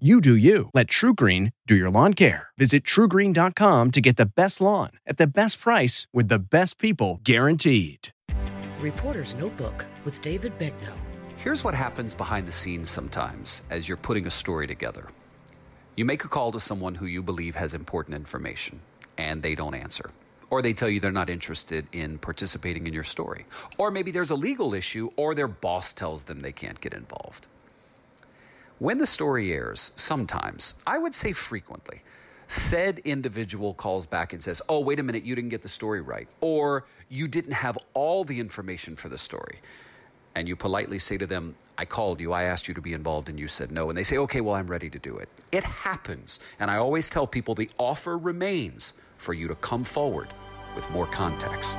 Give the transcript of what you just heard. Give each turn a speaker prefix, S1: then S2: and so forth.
S1: You do you. Let TruGreen do your lawn care. Visit trugreen.com to get the best lawn at the best price with the best people guaranteed.
S2: Reporter's Notebook with David Begnaud.
S3: Here's what happens behind the scenes sometimes as you're putting a story together. You make a call to someone who you believe has important information, and they don't answer. Or they tell you they're not interested in participating in your story. Or maybe there's a legal issue, or their boss tells them they can't get involved. When the story airs, sometimes, I would say frequently, said individual calls back and says, Oh, wait a minute, you didn't get the story right. Or you didn't have all the information for the story. And you politely say to them, I called you, I asked you to be involved, and you said no. And they say, Okay, well, I'm ready to do it. It happens. And I always tell people the offer remains for you to come forward with more context.